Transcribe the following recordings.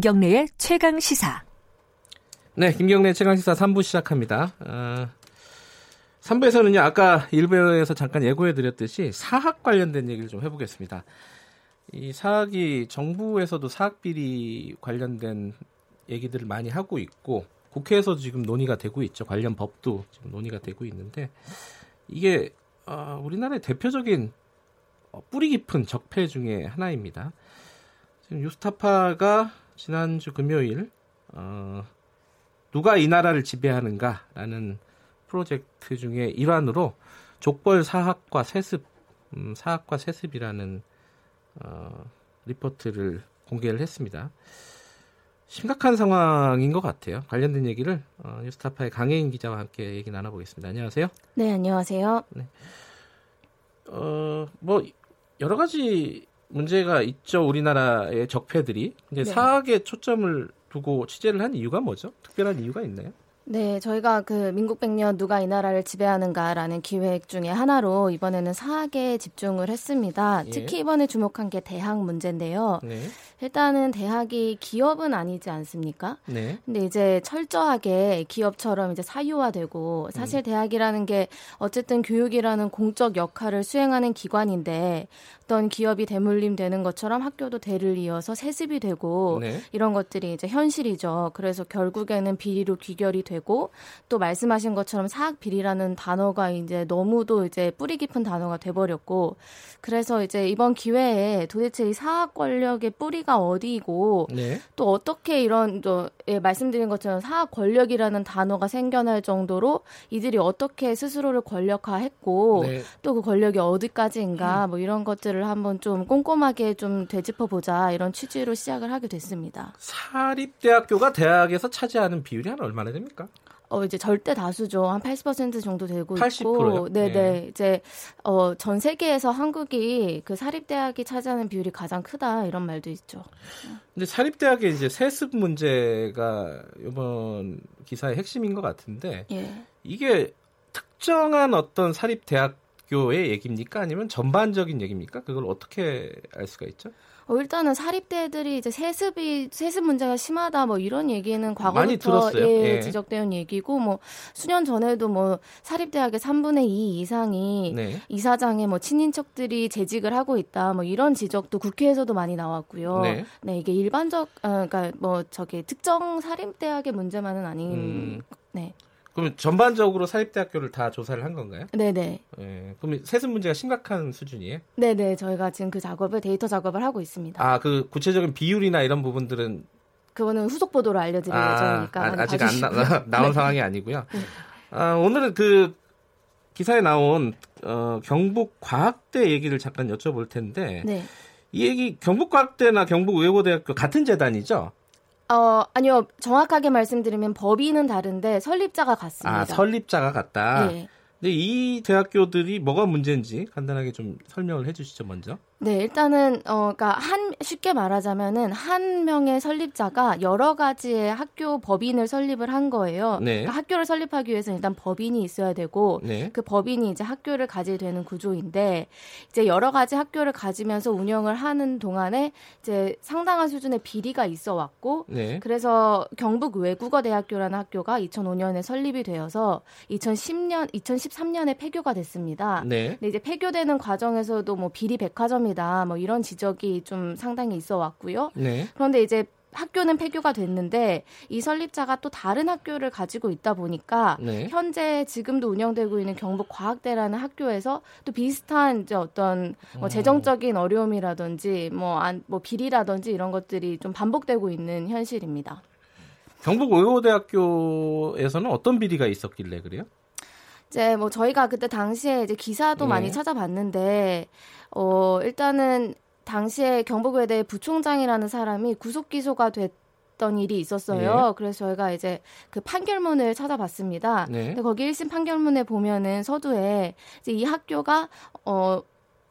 김경래의 최강 시사. 네, 김경래 최강 시사 3부 시작합니다. 어, 3부에서는요, 아까 1부에서 잠깐 예고해드렸듯이 사학 관련된 얘기를 좀 해보겠습니다. 이 사학이 정부에서도 사학 비리 관련된 얘기들을 많이 하고 있고, 국회에서 지금 논의가 되고 있죠. 관련 법도 지금 논의가 되고 있는데, 이게, 어, 우리나라의 대표적인 어, 뿌리 깊은 적폐 중에 하나입니다. 지금 유스타파가 지난주 금요일 어, 누가 이 나라를 지배하는가라는 프로젝트 중에 일환으로 족벌 사학과 세습 음, 사학과 세습이라는 어, 리포트를 공개를 했습니다. 심각한 상황인 것 같아요. 관련된 얘기를 어, 뉴스타파의 강혜인 기자와 함께 얘기 나눠보겠습니다. 안녕하세요. 네, 안녕하세요. 네. 어, 뭐 여러 가지 문제가 있죠. 우리나라의 적폐들이 이제 네. 사학에 초점을 두고 취재를 한 이유가 뭐죠? 특별한 이유가 있나요? 네, 저희가 그 민국 백년 누가 이 나라를 지배하는가라는 기획 중에 하나로 이번에는 사학에 집중을 했습니다. 예. 특히 이번에 주목한 게 대학 문제인데요. 네. 일단은 대학이 기업은 아니지 않습니까? 네. 근데 이제 철저하게 기업처럼 이제 사유화되고 사실 음. 대학이라는 게 어쨌든 교육이라는 공적 역할을 수행하는 기관인데 어떤 기업이 대물림 되는 것처럼 학교도 대를 이어서 세습이 되고 네. 이런 것들이 이제 현실이죠. 그래서 결국에는 비리로 귀결이 되고 또 말씀하신 것처럼 사학 비리라는 단어가 이제 너무도 이제 뿌리 깊은 단어가 돼버렸고 그래서 이제 이번 기회에 도대체 이 사학 권력의 뿌리가 어디고 네. 또 어떻게 이런 저 예, 말씀드린 것처럼 사학 권력이라는 단어가 생겨날 정도로 이들이 어떻게 스스로를 권력화했고 네. 또그 권력이 어디까지인가 음. 뭐 이런 것들을 한번 좀 꼼꼼하게 좀 되짚어 보자 이런 취지로 시작을 하게 됐습니다. 사립대학교가 대학에서 차지하는 비율이 한 얼마나 됩니까? 어 이제 절대 다수죠. 한 80% 정도 되고 80%요? 있고 네, 네. 이제 어 전 세계에서 한국이 그 사립 대학이 차지하는 비율이 가장 크다 이런 말도 있죠. 근데 사립 대학의 이제 세습 문제가 이번 기사의 핵심인 것 같은데 예. 이게 특정한 어떤 사립 대학교의 얘기입니까? 아니면 전반적인 얘기입니까? 그걸 어떻게 알 수가 있죠? 어, 일단은 사립대들이 이제 세습이 세습 문제가 심하다 뭐 이런 얘기는 과거부터 예, 예. 지적되는 얘기고 뭐 수년 전에도 뭐 사립대학의 3분의 2 이상이 네. 이사장의 뭐 친인척들이 재직을 하고 있다 뭐 이런 지적도 국회에서도 많이 나왔고요. 네, 네 이게 일반적 어, 그러니까 뭐 저기 특정 사립대학의 문제만은 아닌 음. 네. 그러면 전반적으로 사립대학교를 다 조사를 한 건가요? 네네. 네. 그럼 세습 문제가 심각한 수준이에요? 네네. 저희가 지금 그 작업을 데이터 작업을 하고 있습니다. 아, 그 구체적인 비율이나 이런 부분들은 그거는 후속 보도로 알려드릴 아, 예정이니까 아, 아직 안 나, 나온 네. 상황이 아니고요. 네. 아, 오늘은 그 기사에 나온 어, 경북 과학대 얘기를 잠깐 여쭤볼 텐데 네. 이 얘기 경북과학대나 경북외고대학교 같은 재단이죠? 어, 아니요. 정확하게 말씀드리면 법인은 다른데 설립자가 같습니다. 아, 설립자가 같다? 네. 근데 이 대학교들이 뭐가 문제인지 간단하게 좀 설명을 해 주시죠, 먼저. 네, 일단은 어 그러니까 한 쉽게 말하자면은 한 명의 설립자가 여러 가지의 학교 법인을 설립을 한 거예요. 네. 그러니까 학교를 설립하기 위해서는 일단 법인이 있어야 되고 네. 그 법인이 이제 학교를 가지게 되는 구조인데 이제 여러 가지 학교를 가지면서 운영을 하는 동안에 이제 상당한 수준의 비리가 있어 왔고 네. 그래서 경북 외국어 대학교라는 학교가 2005년에 설립이 되어서 2010년 2013년에 폐교가 됐습니다. 네. 근데 이제 폐교되는 과정에서도 뭐 비리 백화점이 합니다. 뭐 이런 지적이 좀 상당히 있어 왔고요. 네. 그런데 이제 학교는 폐교가 됐는데 이 설립자가 또 다른 학교를 가지고 있다 보니까 네. 현재 지금도 운영되고 있는 경북 과학대라는 학교에서 또 비슷한 이제 어떤 뭐 어. 재정적인 어려움이라든지 뭐, 안, 뭐 비리라든지 이런 것들이 좀 반복되고 있는 현실입니다. 경북의호대학교에서는 어떤 비리가 있었길래 그래요? 이제 뭐 저희가 그때 당시에 이제 기사도 네. 많이 찾아봤는데 어 일단은 당시에 경북외대 부총장이라는 사람이 구속 기소가 됐던 일이 있었어요. 네. 그래서 저희가 이제 그 판결문을 찾아봤습니다. 네. 근데 거기 1심 판결문에 보면은 서두에 이제 이 학교가 어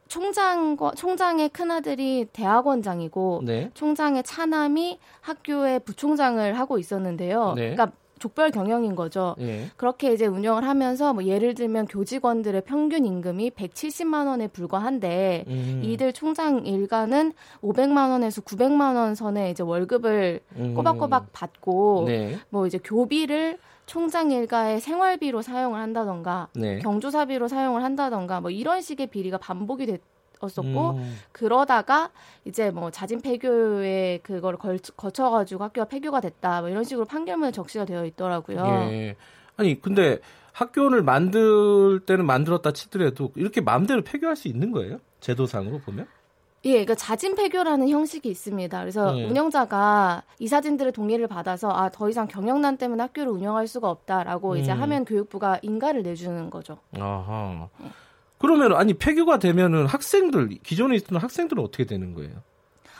총장과 총장의 큰 아들이 대학원장이고 네. 총장의 차남이 학교의 부총장을 하고 있었는데요. 네. 그러니까 족별 경영인 거죠. 예. 그렇게 이제 운영을 하면서 뭐 예를 들면 교직원들의 평균 임금이 170만 원에 불과한데 음. 이들 총장 일가는 500만 원에서 900만 원 선에 이제 월급을 음. 꼬박꼬박 받고 네. 뭐 이제 교비를 총장 일가의 생활비로 사용을 한다던가 네. 경조사비로 사용을 한다던가 뭐 이런 식의 비리가 반복이 됐 었었고 음. 그러다가 이제 뭐 자진 폐교에 그걸 거쳐 가지고 학교가 폐교가 됐다 뭐 이런 식으로 판결문에 적시가 되어 있더라고요. 예. 아니 근데 학교를 만들 때는 만들었다 치더라도 이렇게 마음대로 폐교할 수 있는 거예요? 제도상으로 보면? 예, 그러니까 자진 폐교라는 형식이 있습니다. 그래서 네. 운영자가 이사진들의 동의를 받아서 아, 더 이상 경영난 때문에 학교를 운영할 수가 없다라고 음. 이제 하면 교육부가 인가를 내주는 거죠. 아하. 네. 그러면 아니 폐교가 되면은 학생들 기존에 있던 학생들은 어떻게 되는 거예요?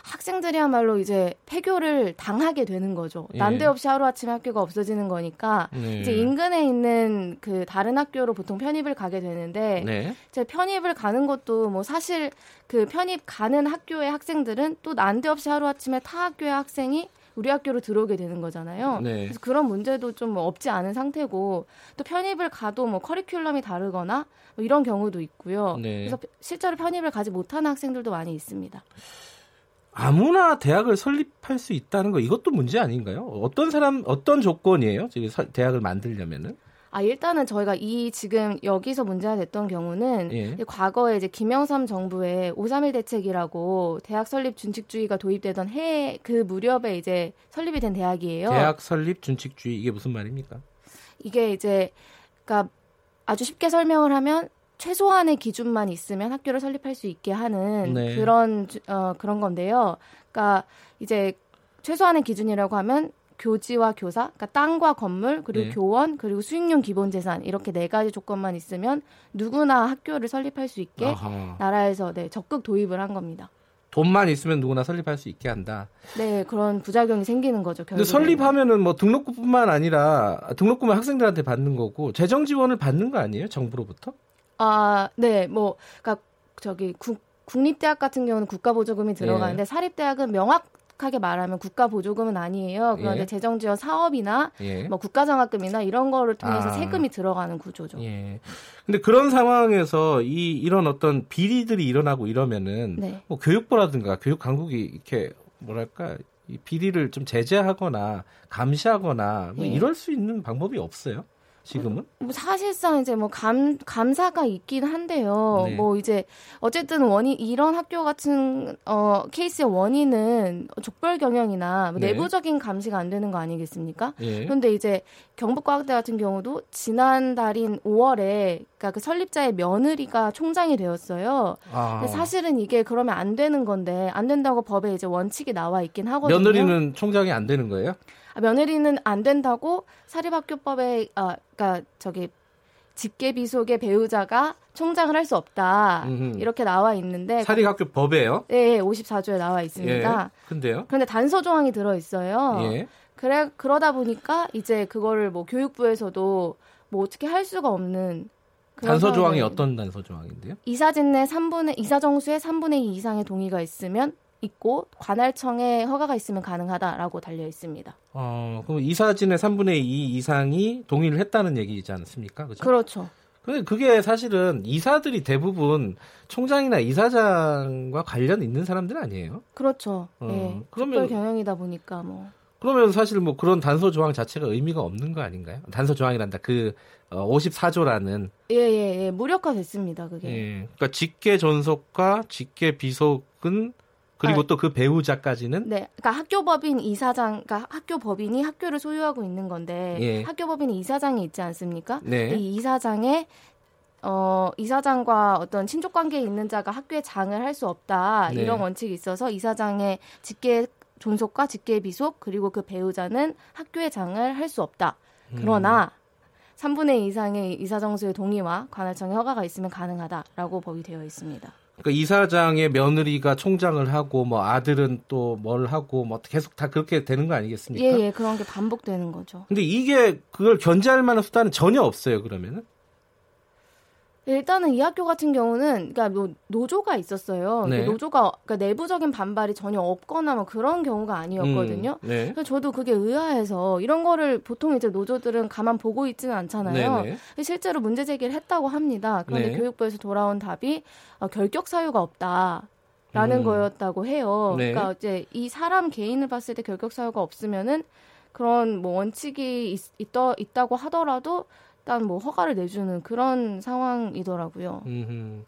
학생들이야말로 이제 폐교를 당하게 되는 거죠. 예. 난데없이 하루아침에 학교가 없어지는 거니까 네. 이제 인근에 있는 그 다른 학교로 보통 편입을 가게 되는데 네. 이제 편입을 가는 것도 뭐 사실 그 편입 가는 학교의 학생들은 또 난데없이 하루아침에 타 학교의 학생이 우리 학교로 들어오게 되는 거잖아요. 네. 그래서 그런 문제도 좀뭐 없지 않은 상태고 또 편입을 가도 뭐 커리큘럼이 다르거나 뭐 이런 경우도 있고요. 네. 그래서 실제로 편입을 가지 못하는 학생들도 많이 있습니다. 아무나 대학을 설립할 수 있다는 거 이것도 문제 아닌가요? 어떤 사람 어떤 조건이에요? 지금 대학을 만들려면은? 아 일단은 저희가 이 지금 여기서 문제가 됐던 경우는 예. 과거에 이제 김영삼 정부의 531 대책이라고 대학 설립 준칙주의가 도입되던 해 그 무렵에 이제 설립이 된 대학이에요. 대학 설립 준칙주의 이게 무슨 말입니까? 이게 이제 그러니까 아주 쉽게 설명을 하면 최소한의 기준만 있으면 학교를 설립할 수 있게 하는 네. 그런 어 그런 건데요. 그러니까 이제 최소한의 기준이라고 하면 교지와 교사, 그러니까 땅과 건물, 그리고 네. 교원, 그리고 수익용 기본 재산 이렇게 네 가지 조건만 있으면 누구나 학교를 설립할 수 있게 아하. 나라에서 네, 적극 도입을 한 겁니다. 돈만 있으면 누구나 설립할 수 있게 한다. 네, 그런 부작용이 생기는 거죠. 결국에. 근데 설립하면은 뭐 등록금뿐만 아니라 등록금을 학생들한테 받는 거고 재정 지원을 받는 거 아니에요? 정부로부터? 아, 네, 뭐, 그러니까 저기 국, 국립대학 같은 경우는 국가보조금이 들어가는데 예. 사립대학은 명 확 하게 말하면 국가 보조금은 아니에요. 그런데 예. 재정 지원 사업이나 예. 뭐 국가 장학금이나 이런 거를 통해서 아. 세금이 들어가는 구조죠. 예. 근데 그런 상황에서 이 이런 어떤 비리들이 일어나고 이러면은 네. 뭐 교육부라든가 교육 당국이 이렇게 뭐랄까 이 비리를 좀 제재하거나 감시하거나 뭐 예. 이럴 수 있는 방법이 없어요. 지금은? 뭐 사실상 이제 뭐 감, 감사가 있긴 한데요. 네. 뭐 이제 어쨌든 원인, 이런 학교 같은, 어, 케이스의 원인은 족별 경영이나 뭐 네. 내부적인 감시가 안 되는 거 아니겠습니까? 네. 그런데 이제 경북과학대 같은 경우도 지난달인 5월에 그러니까 그 설립자의 며느리가 총장이 되었어요. 아. 사실은 이게 그러면 안 되는 건데 안 된다고 법에 이제 원칙이 나와 있긴 하거든요. 며느리는 총장이 안 되는 거예요? 아, 며느리는 안 된다고 사립학교법에 아 그러니까 저기 직계비속의 배우자가 총장을 할 수 없다. 음흠. 이렇게 나와 있는데 사립학교 법에요? 네, 54조에 나와 있습니다. 예, 근데요? 그런데 단서 조항이 들어 있어요. 예. 그래 그러다 보니까 이제 그거를 뭐 교육부에서도 뭐 어떻게 할 수가 없는 단서 조항이 어떤 단서 조항인데요? 이사진 내 3분의 이사 정수의 3분의 2 이상의 동의가 있으면 있고 관할청에 허가가 있으면 가능하다라고 달려 있습니다. 어, 그럼 이사진의 3분의 2 이상이 동의를 했다는 얘기지 않습니까? 그렇죠? 그렇죠. 근데 그게 사실은 이사들이 대부분 총장이나 이사장과 관련 있는 사람들 아니에요? 그렇죠. 어, 네. 그러면 경영이다 보니까 뭐. 그러면 사실 뭐 그런 단서 조항 자체가 의미가 없는 거 아닌가요? 단서 조항이란다. 그 어, 54조라는 예, 예, 예. 무력화됐습니다. 그게. 예. 그러니까 직계 존속과 직계 비속은 그리고 아, 또그 배우자까지는 네, 그러니까 학교 법인 이사장, 그러니까 학교 법인이 학교를 소유하고 있는 건데 예. 학교 법인 이사장이 있지 않습니까? 네. 이 이사장의 어, 이사장과 어떤 친족 관계에 있는 자가 학교에 장을 할 수 없다 네. 이런 원칙이 있어서 이사장의 직계 존속과 직계 비속 그리고 그 배우자는 학교에 장을 할 수 없다. 그러나 음. 3분의 2 이상의 이사정수의 동의와 관할청의 허가가 있으면 가능하다라고 법이 되어 있습니다. 그러니까 이사장의 며느리가 총장을 하고 뭐 아들은 또 뭘 하고 뭐 계속 다 그렇게 되는 거 아니겠습니까? 예, 예, 그런 게 반복되는 거죠. 근데 이게 그걸 견제할 만한 수단은 전혀 없어요, 그러면은? 일단은 이 학교 같은 경우는 그러니까 뭐 노조가 있었어요. 네. 노조가 그러니까 내부적인 반발이 전혀 없거나 뭐 그런 경우가 아니었거든요. 음, 네. 그래서 저도 그게 의아해서 이런 거를 보통 이제 노조들은 가만 보고 있지는 않잖아요. 네, 네. 실제로 문제 제기를 했다고 합니다. 그런데 네. 교육부에서 돌아온 답이 어, 결격 사유가 없다. 라는 음. 거였다고 해요. 네. 그러니까 이제 이 사람 개인을 봤을 때 결격 사유가 없으면은 그런 뭐 원칙이 있, 있다, 있다고 하더라도 일단 뭐 허가를 내주는 그런 상황이더라고요. 음흠.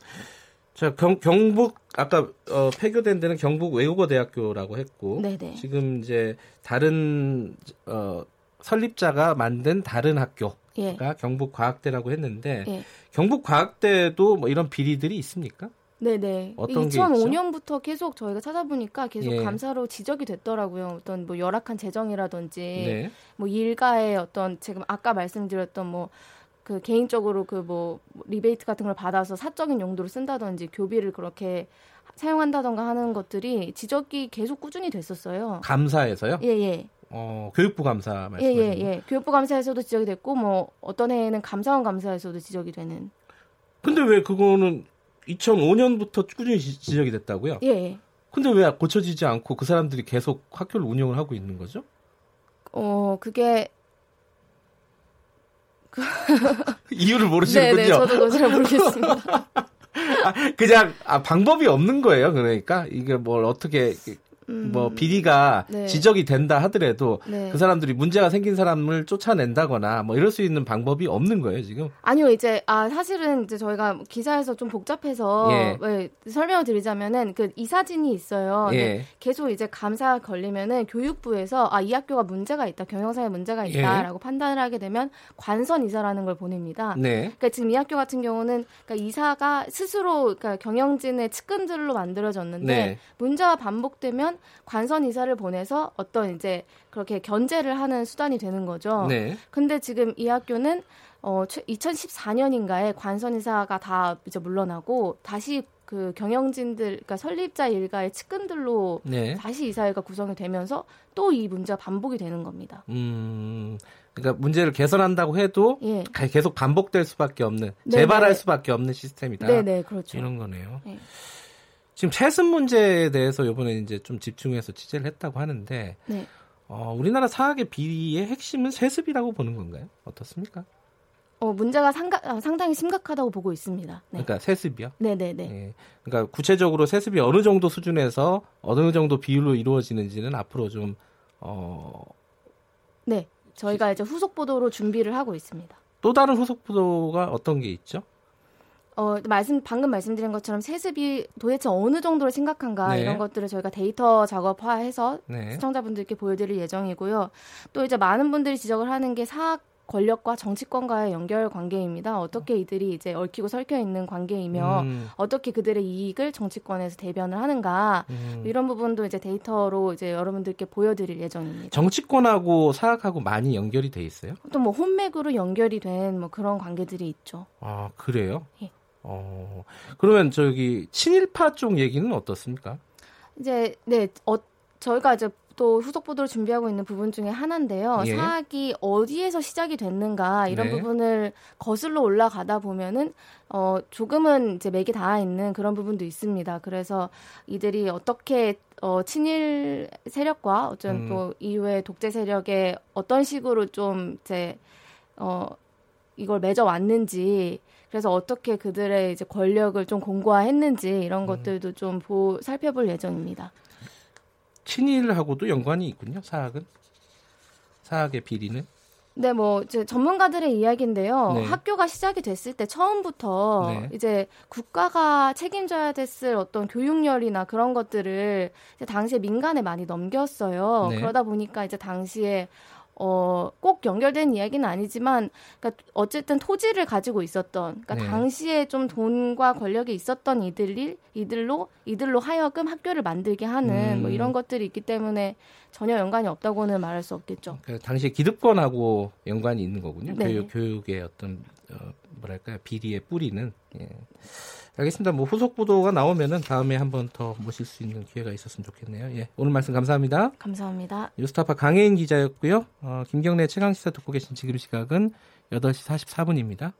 자 경, 경북 아까 어, 폐교된 데는 경북 외국어 대학교라고 했고 네네. 지금 이제 다른 어, 설립자가 만든 다른 학교가 예. 경북 과학대라고 했는데 예. 경북 과학대도 뭐 이런 비리들이 있습니까? 네네. 어떤 2005년부터 계속 저희가 찾아보니까 계속 예. 감사로 지적이 됐더라고요. 어떤 뭐 열악한 재정이라든지 네. 뭐 일가의 어떤 지금 아까 말씀드렸던 뭐 그 개인적으로 그 뭐 리베이트 같은 걸 받아서 사적인 용도로 쓴다든지 교비를 그렇게 사용한다던가 하는 것들이 지적이 계속 꾸준히 됐었어요. 감사에서요? 예, 예. 어, 교육부 감사 말씀하시는 예, 예, 예. 교육부 감사에서도 지적이 됐고 뭐 어떤 해에는 감사원 감사에서도 지적이 되는. 근데 왜 그거는 2005년부터 꾸준히 지적이 됐다고요? 예. 근데 왜 고쳐지지 않고 그 사람들이 계속 학교를 운영을 하고 있는 거죠? 어, 그게 이유를 모르시는군요. 네, 네 저도 잘 모르겠습니다. 아, 그냥 아, 방법이 없는 거예요. 그러니까 이게 뭘 어떻게 음. 뭐 비리가 네. 지적이 된다 하더라도 네. 그 사람들이 문제가 생긴 사람을 쫓아낸다거나 뭐 이럴 수 있는 방법이 없는 거예요 지금? 아니요 이제 아 사실은 이제 저희가 기사에서 좀 복잡해서 예. 왜 설명을 드리자면은 그 이 사진이 있어요. 예. 계속 이제 감사 걸리면은 교육부에서 아 이 학교가 문제가 있다 경영상에 문제가 예. 있다라고 예. 판단을 하게 되면 관선 이사라는 걸 보냅니다. 네. 그러니까 지금 이 학교 같은 경우는 그러니까 이사가 스스로 그러니까 경영진의 측근들로 만들어졌는데 네. 문제가 반복되면 관선 이사를 보내서 어떤 이제 그렇게 견제를 하는 수단이 되는 거죠. 네. 근데 지금 이 학교는 어 2014년인가에 관선 이사가 다 이제 물러나고 다시 그 경영진들 그러니까 설립자 일가의 측근들로 네. 다시 이사회가 구성이 되면서 또 이 문제가 반복이 되는 겁니다. 음. 그러니까 문제를 개선한다고 해도 예. 계속 반복될 수밖에 없는 네네. 재발할 수밖에 없는 시스템이다. 네 네 그렇죠. 이런 거네요. 네. 지금 채습 문제에 대해서 이번에 이제 좀 집중해서 취재를 했다고 하는데 네. 어, 우리나라 사학의 비리의 핵심은 세습이라고 보는 건가요? 어떻습니까? 어, 문제가 상가, 어, 상당히 심각하다고 보고 있습니다. 네. 그러니까 세습이요? 네네네. 네, 네. 네. 그러니까 구체적으로 세습이 어느 정도 수준에서 어느 정도 비율로 이루어지는지는 앞으로 좀 어. 네, 저희가 이제 후속 보도로 준비를 하고 있습니다. 또 다른 후속 보도가 어떤 게 있죠? 어, 말씀 방금 말씀드린 것처럼 세습이 도대체 어느 정도로 심각한가 네. 이런 것들을 저희가 데이터 작업화해서 네. 시청자분들께 보여드릴 예정이고요. 또 이제 많은 분들이 지적을 하는 게 사학 권력과 정치권과의 연결 관계입니다. 어떻게 이들이 이제 얽히고 설켜 있는 관계이며 음. 어떻게 그들의 이익을 정치권에서 대변을 하는가 음. 이런 부분도 이제 데이터로 이제 여러분들께 보여드릴 예정입니다. 정치권하고 사학하고 많이 연결이 돼 있어요? 또뭐 혼맥으로 연결이 된 뭐 그런 관계들이 있죠. 아 그래요? 예. 어, 그러면 저기 친일파 쪽 얘기는 어떻습니까? 이제 네, 어, 저희가 이제 또 후속 보도를 준비하고 있는 부분 중에 하나인데요. 예. 사학이 어디에서 시작이 됐는가 이런 네. 부분을 거슬러 올라가다 보면은 어 조금은 이제 맥이 닿아 있는 그런 부분도 있습니다. 그래서 이들이 어떻게 어 친일 세력과 어떤 음. 또 이후에 독재 세력에 어떤 식으로 좀 이제 어 이걸 맺어 왔는지 그래서 어떻게 그들의 이제 권력을 좀 공고화했는지 이런 음. 것들도 좀 보, 살펴볼 예정입니다. 친일하고도 연관이 있군요. 사학은 사학의 비리는. 네, 뭐 이제 전문가들의 이야기인데요. 네. 학교가 시작이 됐을 때 처음부터 네. 이제 국가가 책임져야 됐을 어떤 교육열이나 그런 것들을 당시에 민간에 많이 넘겼어요. 네. 그러다 보니까 이제 당시에 어, 꼭 연결된 이야기는 아니지만, 그러니까 어쨌든 토지를 가지고 있었던, 그러니까 네. 당시에 좀 돈과 권력이 있었던 이들이, 이들로, 이들로 하여금 학교를 만들게 하는 음. 뭐 이런 것들이 있기 때문에 전혀 연관이 없다고는 말할 수 없겠죠. 그러니까 당시에 기득권하고 연관이 있는 거군요. 네. 교육, 교육의 어떤, 어, 뭐랄까요, 비리의 뿌리는. 예. 알겠습니다. 뭐 후속 보도가 나오면은 다음에 한번 더 모실 수 있는 기회가 있었으면 좋겠네요. 예. 오늘 말씀 감사합니다. 감사합니다. 뉴스타파 강혜인 기자였고요. 어, 김경래 최강 시사 듣고 계신 지금 시각은 8시 44분입니다.